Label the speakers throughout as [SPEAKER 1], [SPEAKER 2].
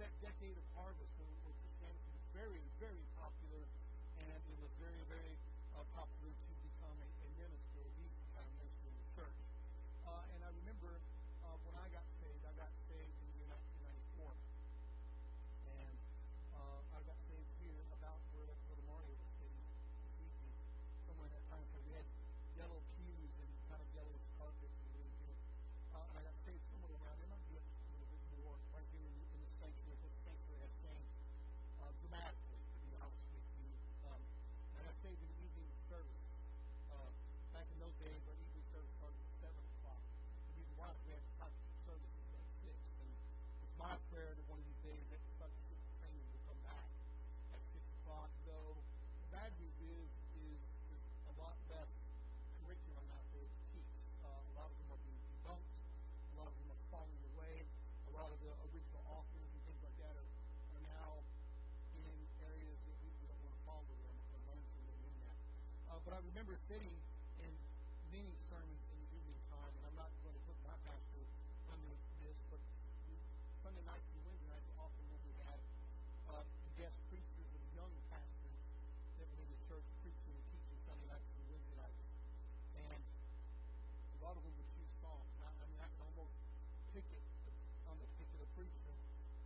[SPEAKER 1] that decade of harvest when, when Christianity very, very popular, and it was very, very uh, popular to become a, a minister, a decent kind of minister in the church. Uh, and I remember uh, when I got saved, I got saved in the year 1994. And uh, I got saved here about where, where the Mario was sitting this evening, somewhere in that time frame. We had yellow pews and kind of yellowish carpet and really good. Uh, and I got saved somewhere around there, maybe a little bit more, right here in, in the sanctuary. The sanctuary has changed uh, dramatically, to be honest with you. Um, and I got saved in the evening service. Uh, back in those days, our evening service started at 7 o'clock. The reason why is we had to services at 6. And it's my prayer that one of these days that such training will come back at 6 o'clock. Though the bad news is, is, is a lot less curriculum out there to teach. Uh, a lot of them are being debunked. A lot of them are falling away. A lot of the original authors and things like that are, are now in areas that we don't want to follow them or learn from them in that. Uh, but I remember sitting in many sermons in the evening time, and I'm not going to put my pastor under this, but Sunday nights and Wednesday nights often when we had uh, guest preachers and young pastors that were in the church preaching and teaching Sunday nights and Wednesday nights. And a lot of them would choose songs. And I, I mean, I can almost pick it on the particular preacher.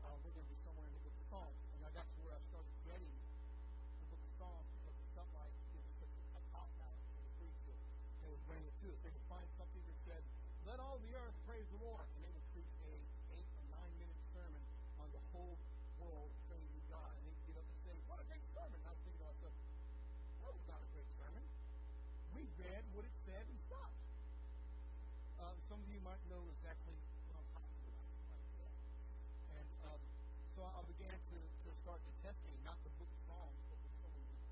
[SPEAKER 1] Uh, going to be somewhere in the book of Psalms. And I got to where I started getting the book of Psalms because it felt like it was such a cop out for the preacher. They would bring it. They would find something that said, let all the earth praise the Lord. And they would preach a eight or nine minute sermon on the whole world praising God. And they'd get up and say, what a great sermon. I was thinking to myself, that was not a great sermon. We read what it said and stopped. Uh, some of you might know exactly what I'm talking about. And um, so I began to, to start detesting not the book of Psalms, but what someone would.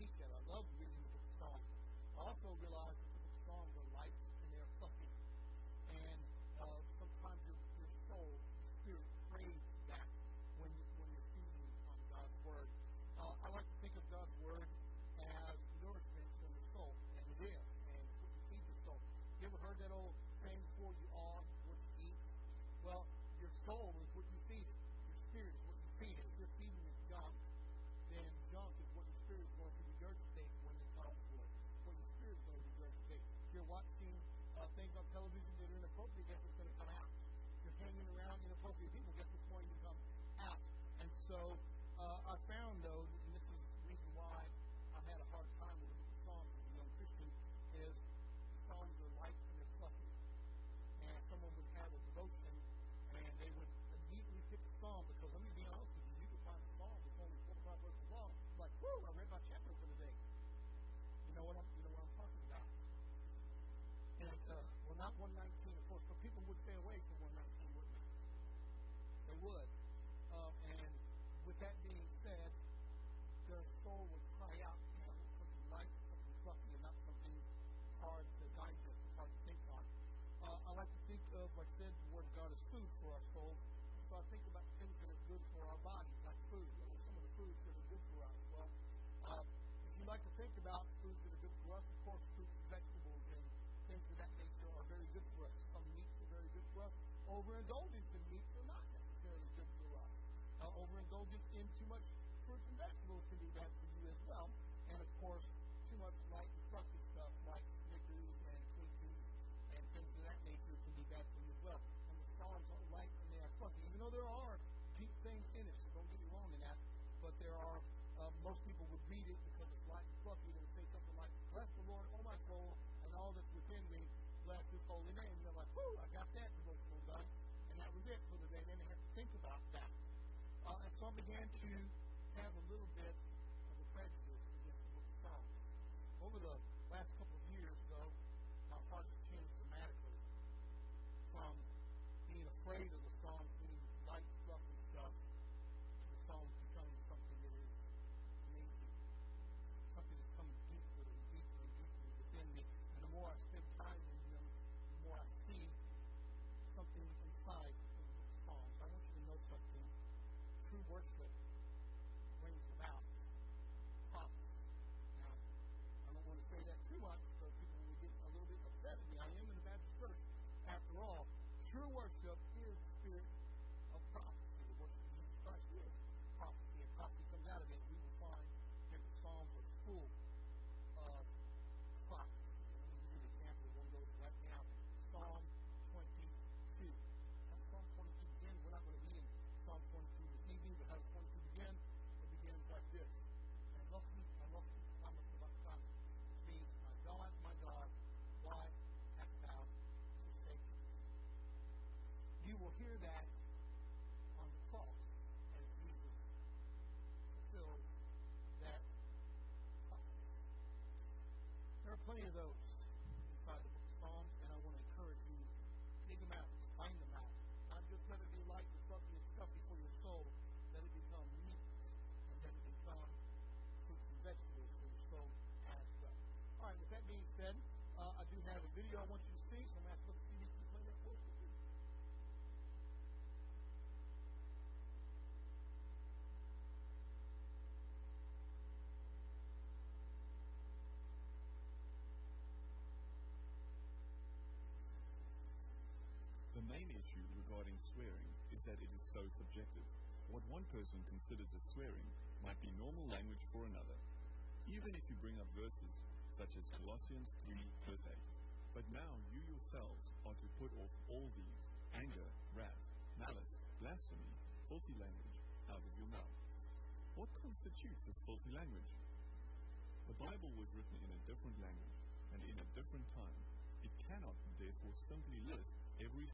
[SPEAKER 1] I love reading the book of Psalms. I also realized that the book of Psalms are light and they're fluffy. And uh, sometimes your, your soul, your spirit craves that when, you, when you're feeding on God's Word. Uh, I like to think of God's Word as nourishment for the soul, and it is. And it's what you feed the soul. You ever heard that old saying before, you are what you eat? Well, your soul is what you feed it. Your spirit is what you feed it. If you're feeding it junk, then junk is what your spirit is going to regurgitate when it comes to it. What your spirit is going to regurgitate. If you're watching uh, things on television that are inappropriate, guess what's going to come out? You're hanging around inappropriate people, guess what's going to come out? And so uh, I found, though, and this is the reason why I've had a hard time with the Psalms as a young Christian, is Psalms are light and they're fluffy. And someone would have a devotion and they would immediately pick a psalm because let me be honest with you, you could find a psalm that's only four or five verses long. Like, whoo, I read my chapter for the day. You know what I'm you know what I'm talking about. And uh, well not one nineteen of course, but people would stay away from one nineteen, wouldn't they? They would. Um, and with that being said, their soul would cry out, you know, something light, something fluffy, and not something hard to digest, hard to think on. Uh, I like to think of, like I said, the Word of God as food for our soul. So I think about things that are good for our bodies, like food. What are some of the foods that are good for us? Well, uh, if you like to think about foods that are good for us, of course, fruits and vegetables and things of that nature are very good for us. Some meats are very good for us. Overindulgence in meats are not necessarily good for us. Uh, overindulgence in too much fruits and vegetables can be bad for you as well. And of course, too much light and fluffy stuff like Snickers and Twinkies and things of that nature can be bad for you as well. And the Psalms are light and they are fluffy, even though there are deep things in it. So don't get me wrong in that. But there are, uh, most people would read it because it's light and fluffy. They would say something like, Bless the Lord, oh my soul, and all that's within me, bless his holy name. And you're like, whoo, I got that devotional done. And that was it for the day. Then they had to think about that. So I began to have a little bit of a prejudice against the book of Psalms. Over the worship is the spirit of prophecy. The worship Jesus Christ is prophecy. And prophecy comes out of it. We will find different psalms are full will hear that on the cross as Jesus fulfilled that promise. There are plenty of those inside the book of Psalms, and I want to encourage you dig them out, find them out. Not just let it be light and fluffy and stuffy for your soul, let it become meat, and let it become fruits and vegetables for your soul as well. All right, with that being said, uh, I do have a video I want you to see, so I'm going to ask Brother Stevie to play that for us. please.
[SPEAKER 2] The main issue regarding swearing is that it is so subjective. What one person considers as swearing might be normal language for another, even if you bring up verses such as Colossians 3, verse 8. But now you yourselves are to put off all these anger, wrath, malice, blasphemy, filthy language out of your mouth. What constitutes this filthy language? The Bible was written in a different language and in a different time. It cannot, therefore, simply list every